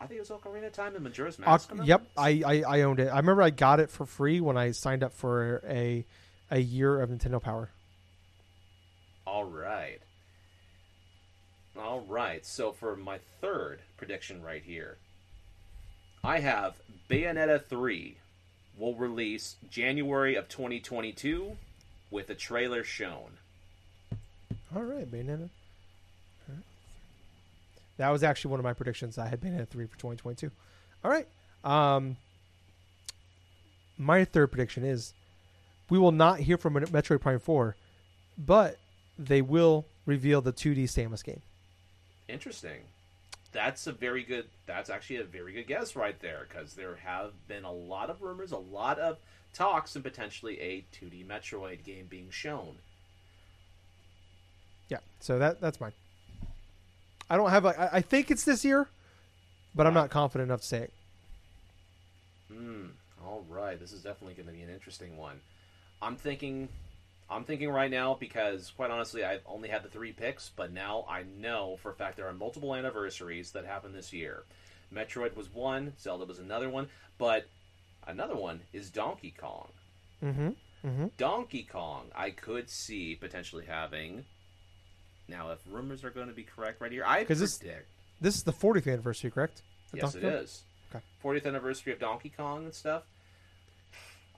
I think it was Ocarina of Time and Majora's Mask. yep, I, I I owned it. I remember I got it for free when I signed up for a a year of Nintendo Power. All right. All right. So for my third prediction right here, I have Bayonetta 3 will release January of 2022 with a trailer shown. All right, Bayonetta. That was actually one of my predictions. I had Bayonetta 3 for 2022. All right. Um, my third prediction is we will not hear from Metroid Prime 4, but they will reveal the 2D Samus game. Interesting. That's a very good. That's actually a very good guess right there because there have been a lot of rumors, a lot of talks, and potentially a 2D Metroid game being shown. Yeah, so that that's mine. I don't have I, I think it's this year, but I'm not confident enough to say it. Hmm. All right. This is definitely going to be an interesting one. I'm thinking. I'm thinking right now because, quite honestly, I've only had the three picks, but now I know for a fact there are multiple anniversaries that happen this year. Metroid was one, Zelda was another one, but another one is Donkey Kong. Mm-hmm. Mm-hmm. Donkey Kong, I could see potentially having. Now, if rumors are going to be correct right here, I 'Cause this- predict. This is the 40th anniversary, correct? Yes, Donkey it Kong? is. Okay. 40th anniversary of Donkey Kong and stuff.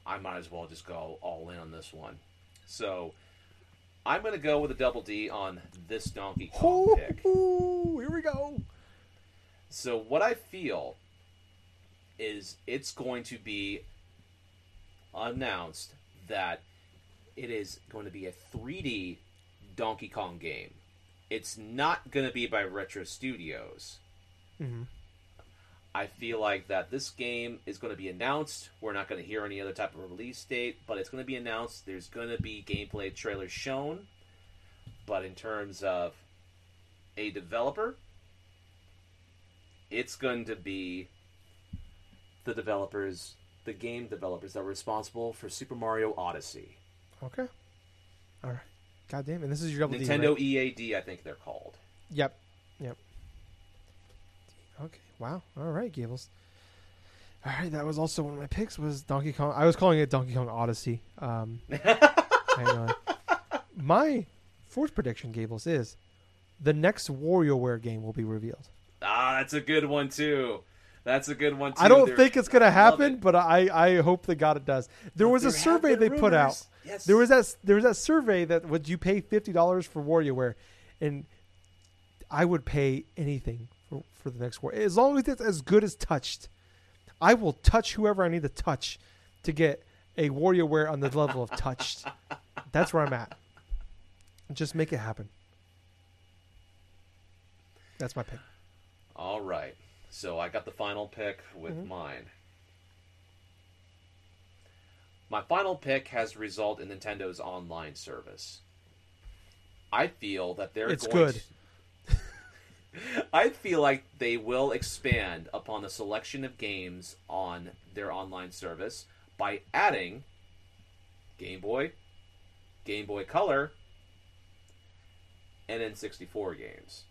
I might as well just go all in on this one. So, I'm going to go with a double D on this Donkey Kong pick. Ooh, here we go. So, what I feel is it's going to be announced that it is going to be a 3D Donkey Kong game. It's not going to be by Retro Studios. Mhm. I feel like that this game is going to be announced. We're not going to hear any other type of release date, but it's going to be announced. There's going to be gameplay trailers shown. But in terms of a developer, it's going to be the developers, the game developers that were responsible for Super Mario Odyssey. Okay. All right. God damn. And this is your double D, Nintendo right? EAD, I think they're called. Yep. Yep. Wow. All right, Gables. All right. That was also one of my picks. Was Donkey Kong? I was calling it Donkey Kong Odyssey. Um, [laughs] hang on. My fourth prediction, Gables, is the next WarioWare game will be revealed. Ah, that's a good one too. That's a good one too. I don't There- think it's gonna happen, it. but I, I hope to God it does. There was a There have survey they been put out. Yes. There was that there was that survey that would you pay fifty dollars for WarioWare, and I would pay anything for, the next War as long as it's as good as touched. I will touch whoever I need to touch to get a WarioWare on the level of touched. That's where I'm at. Just make it happen. That's my pick. All right. So I got the final pick with Mhm. mine. My final pick has result in Nintendo's online service. I feel that they're It's going good. to- I feel like they will expand upon the selection of games on their online service by adding Game Boy, Game Boy Color, and N64 games.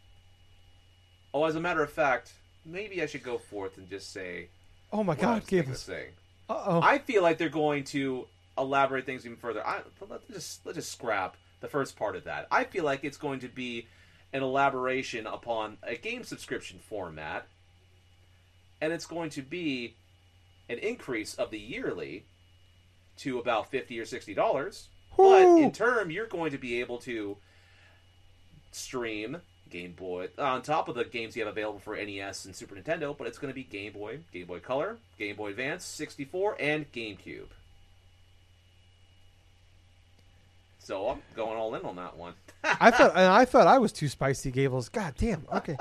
Oh, as a matter of fact, maybe I should go forth and just say Oh my what I was God, Gables. saying. Uh oh. I feel like they're going to elaborate things even further. I, let's just let's just scrap the first part of that. I feel like it's going to be an elaboration upon a game subscription format, and it's going to be an increase of the yearly to about fifty or sixty dollars. But in term, you're going to be able to stream Game Boy on top of the games you have available for NES and Super Nintendo. But it's going to be Game Boy, Game Boy Color, Game Boy Advance, 64, and GameCube. So I'm going all in on that one. I [laughs] thought and I thought I was too spicy, Gables. God damn. Okay.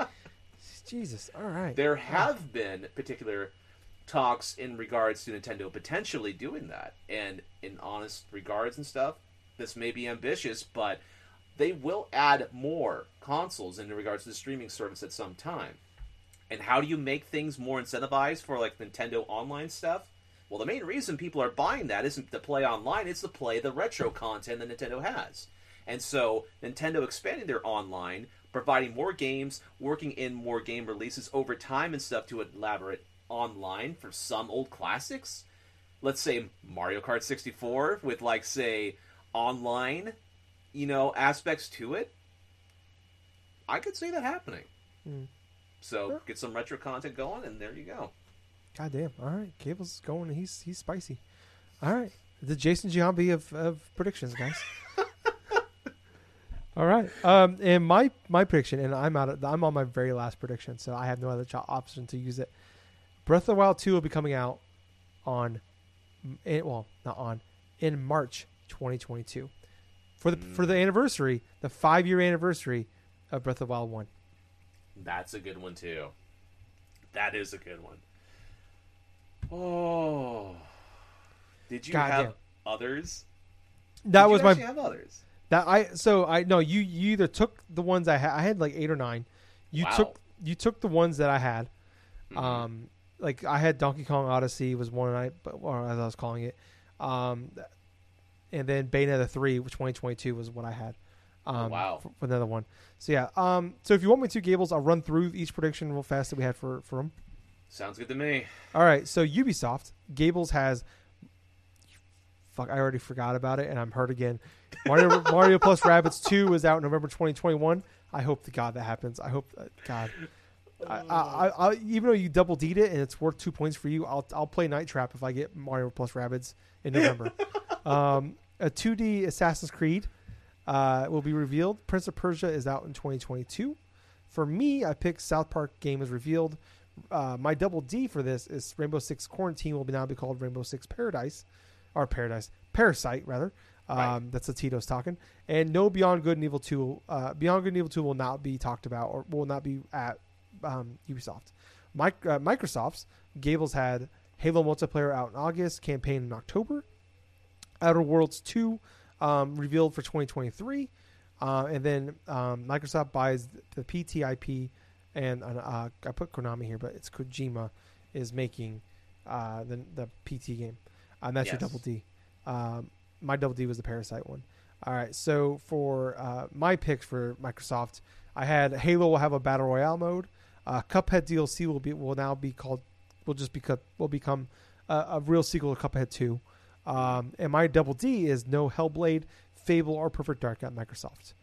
Jesus. All right. There have been particular talks in regards to Nintendo potentially doing that, and in honest regards and stuff, this may be ambitious, but they will add more consoles in regards to the streaming service at some time. And how do you make things more incentivized for like Nintendo online stuff? Well, the main reason people are buying that isn't to play online; it's to play the retro content that Nintendo has. And so, Nintendo expanding their online, providing more games, working in more game releases over time and stuff to elaborate online for some old classics. Let's say Mario Kart 64 with like say online, you know, aspects to it. I could see that happening. Hmm. So, get some retro content going and there you go. God damn. All right. Cable's going. He's he's spicy. All right. The Jason Giambi of, of predictions, guys. [laughs] All right. Um, and my my prediction, and I'm out. Of, I'm on my very last prediction, so I have no other option to use it. Breath of the Wild two will be coming out on, in, well, not on, in March 2022, for the for the anniversary, the five year anniversary of Breath of the Wild one. That's a good one too. That is a good one. Oh, did you God have damn. others? That Did was my have others. That I so I no you you either took the ones I had I had like eight or nine. You Wow. took you took the ones that I had. Mhm. Um, like I had Donkey Kong Odyssey was one I, or as I was calling it, um, and then Bayonetta three, which 2022 was what I had. Um, Oh, wow. for, for another one. So yeah. Um, so if you want me to, Gables, I'll run through each prediction real fast that we had for for them. Sounds good to me. All right. So Ubisoft, Gables has. Fuck! I already forgot about it, and I'm hurt again. Mario [laughs] Mario plus Rabbids two is out November 2021. I hope to God that happens. I hope uh, God. I, I, I, even though you double deed it and it's worth two points for you, I'll I'll play Night Trap if I get Mario plus Rabbids in November. [laughs] um, a 2D Assassin's Creed uh, will be revealed. Prince of Persia is out in 2022. For me, I picked South Park game is revealed. Uh, my double D for this is Rainbow Six Quarantine will be now be called Rainbow Six Paradise, or Paradise Parasite rather. Um, Right. That's the Tito's talking. And no Beyond Good and Evil Two. Uh, Beyond Good and Evil Two will not be talked about or will not be at um, Ubisoft. Mic- uh, Microsoft's Gables had Halo multiplayer out in August, campaign in October. Outer Worlds 2 um, revealed for 2023. Uh, and then um, Microsoft buys the PTIP, and uh, I put Konami here, but it's Kojima is making uh, the the PT game. And that's your double D. Um, my double D was the Parasite one. All right, so for uh, my picks for Microsoft, I had Halo will have a battle royale mode. Uh, Cuphead DLC will be will now be called will just become will become a, a real sequel to Cuphead Two. Um, and my double D is no Hellblade, Fable, or Perfect Dark at Microsoft.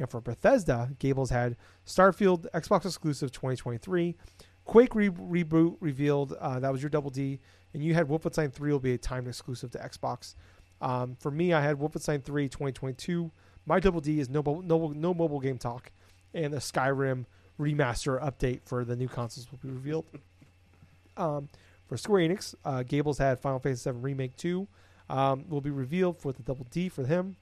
And for Bethesda, Gables had Starfield Xbox exclusive 2023, Quake re- reboot revealed. Uh, that was your double D, and you had Wolfenstein 3 will be a timed exclusive to Xbox. Um, for me, I had Wolfenstein 3 2022. My double D is no no no mobile game talk, and the Skyrim remaster update for the new consoles will be revealed. [laughs] um, for Square Enix, uh, Gables had Final Fantasy VII Remake 2 um, will be revealed for the double D for him.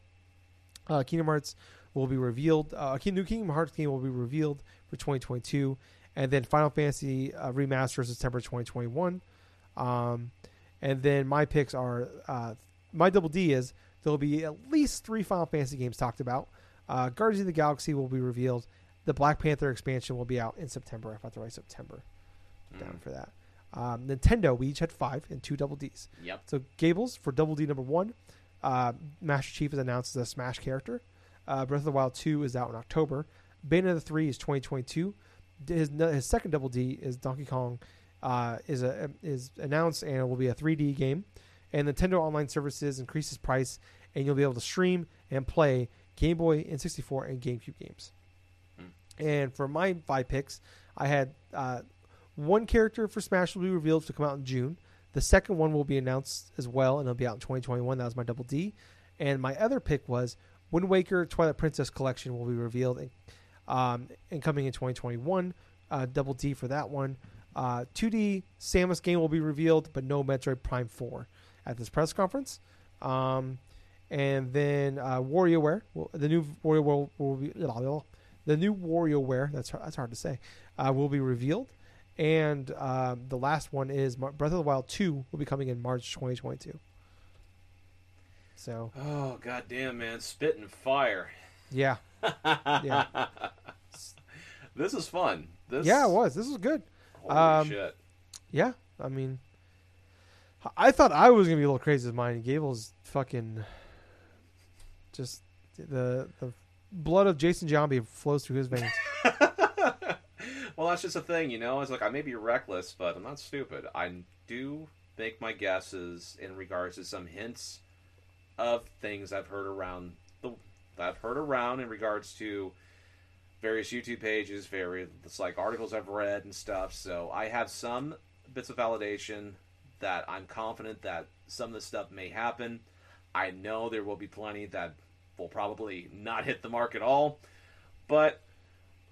Uh, Kingdom Hearts will be revealed. Uh, a new Kingdom Hearts game will be revealed for 2022, and then Final Fantasy uh, Remaster September 2021. Um, and then my picks are uh, my double D is there will be at least three Final Fantasy games talked about. Uh, Guardians of the Galaxy will be revealed. The Black Panther expansion will be out in September. I thought the right September down Mm. for that. Um, Nintendo, we each had five and two double Ds. Yep. So Gables for double D number one. Uh, Master Chief is announced as a Smash character. Uh, Breath of the Wild 2 is out in October. Bayonetta 3 is 2022. His, his second double D is Donkey Kong uh, is a is announced and it will be a 3D game. And Nintendo Online Services increases price and you'll be able to stream and play Game Boy and 64 and GameCube games. And for my five picks, I had uh, one character for Smash will be revealed to come out in June. The second one will be announced as well, and it'll be out in 2021. That was my double D. And my other pick was Wind Waker Twilight Princess Collection will be revealed and, um, coming in 2021. Uh, double D for that one. Uh, 2D Samus game will be revealed, but no Metroid Prime 4 at this press conference. Um, and then uh, WarioWare, the new WarioWare will be the new WarioWare. That's that's hard to say. Uh, will be revealed, and um, the last one is Breath of the Wild Two will be coming in March 2022. So Oh god damn man, spit and fire. yeah, Yeah. [laughs] This is fun. This yeah, it was. This was good. Holy Um, shit. Yeah, I mean, I thought I was gonna be a little crazy as mine. Gable's fucking just the the blood of Jason Giambi flows through his veins. [laughs] well, that's just a thing, you know. It's like I may be reckless, but I'm not stupid. I do make my guesses in regards to some hints of things I've heard around the I've heard around in regards to various YouTube pages, various like articles I've read and stuff. So I have some bits of validation that I'm confident that some of this stuff may happen. I know there will be plenty that will probably not hit the mark at all, but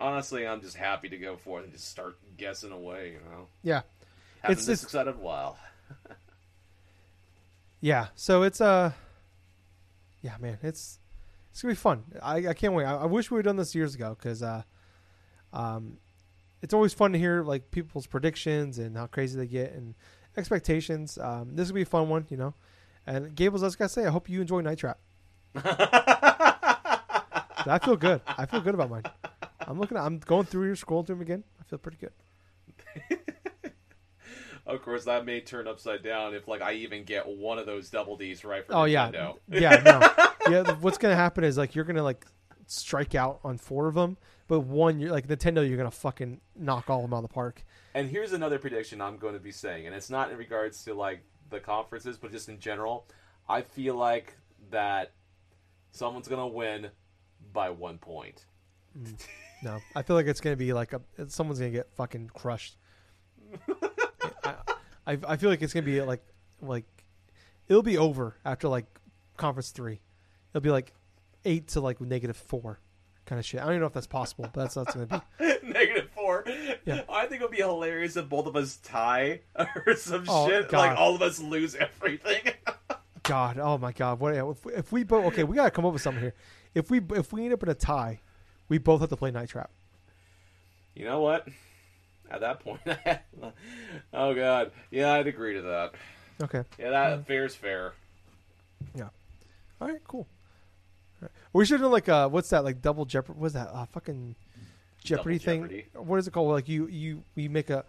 honestly, I'm just happy to go forth and just start guessing away. You know, Yeah, haven't It's just- excited a while. [laughs] yeah. So it's uh, yeah, man, it's it's gonna be fun. I, I can't wait. I, I wish we had done this years ago because uh, um, it's always fun to hear like people's predictions and how crazy they get and expectations. Um, this will be a fun one, you know. And Gables, I was gonna say, I hope you enjoy Night Trap. [laughs] I feel good. I feel good about mine. I'm looking. At, I'm going through here, scrolling through them again. I feel pretty good. [laughs] Of course, that may turn upside down if like I even get one of those double D's right for Oh yeah, Nintendo. yeah. No, [laughs] yeah. What's gonna happen is like you're gonna like strike out on four of them, but one you're like Nintendo, you're gonna fucking knock all of them out of the park. And here's another prediction I'm going to be saying, and it's not in regards to like the conferences, but just in general. I feel like that someone's going to win by one point. Mm. No, I feel like it's gonna be like a someone's gonna get fucking crushed. I, I feel like it's gonna be like like it'll be over after like conference three. It'll be like eight to like negative four kind of shit. I don't even know if that's possible, but that's it's gonna be. [laughs] Negative four. Yeah. I think it would be hilarious if both of us tie [laughs] or some Oh, shit. God. Like all of us lose everything. [laughs] God, oh my God, what if, if we both? Okay, we gotta come up with something here. If we if we end up in a tie, we both have to play Night Trap. you know what? At that point, [laughs] oh god, yeah, I'd agree to that. Okay, Yeah, that fair's fair. Yeah. All right, cool. All right. We should do like uh, what's that like double Jeopardy? What's that? Uh, fucking Jeopardy thing. Jeopardy. What is it called? Like you you we make a.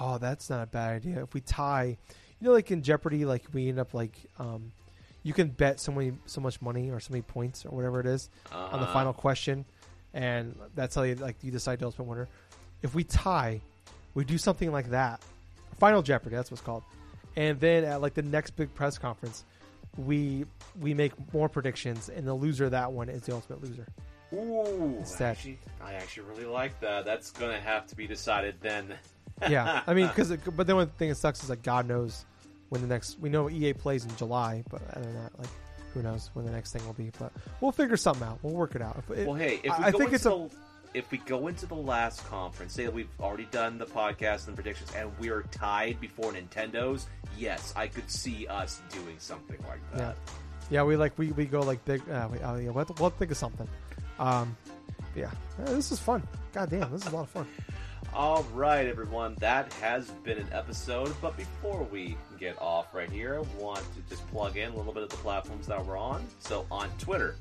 Oh, that's not a bad idea. If we tie, you know, like in Jeopardy, like we end up like um, you can bet so many so much money or so many points or whatever it is on the Uh-huh. final question, and that's how you like you decide the ultimate winner. If we tie, we do something like that. Final Jeopardy, that's what's called. And then at like the next big press conference, we we make more predictions, and the loser of that one is the ultimate loser. Ooh, Instead. actually, I actually really like that. That's gonna have to be decided then. Yeah, I mean, [laughs] because but then one thing that sucks is like God knows when the next. We know EA plays in July, but other than that, like who knows when the next thing will be. But we'll figure something out. We'll work it out. If Well, hey, if we I go think it's a- the, if we go into the last conference, say that we've already done the podcast and predictions, and we are tied before Nintendo's, yes, I could see us doing something like that. yeah. We like we, we go like big. Uh, we, uh, yeah, we'll, we'll think of something. Um, yeah, Uh, this is fun. God damn, this is a lot of fun. All right, everyone, that has been an episode. But before we get off right here, I want to just plug in a little bit of the platforms that we're on. So on Twitter,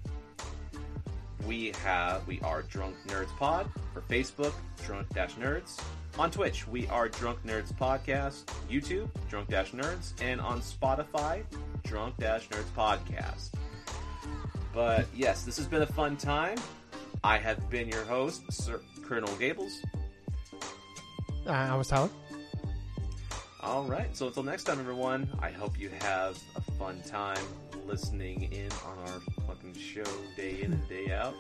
we have we are Drunk Nerds Pod. For Facebook, Drunk Dash Nerds. On Twitch, we are Drunk Nerds Podcast. YouTube, Drunk Dash Nerds, and on Spotify, Drunk Dash Nerds Podcast. But yes, this has been a fun time. I have been your host, Sir Colonel Gables. Uh, I was Tyler. All right. So until next time, everyone, I hope you have a fun time listening in on our fucking show day in and day out.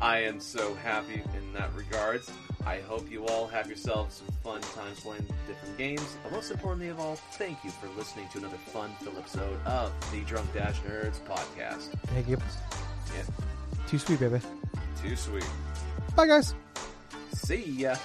I am so happy in that regards. I hope you all have yourselves some fun times playing different games. But most importantly of all, thank you for listening to another fun-filled episode of the Drunk Dash Nerds podcast. Thank you. Yeah, Too sweet, baby. too sweet. Bye, guys. See ya.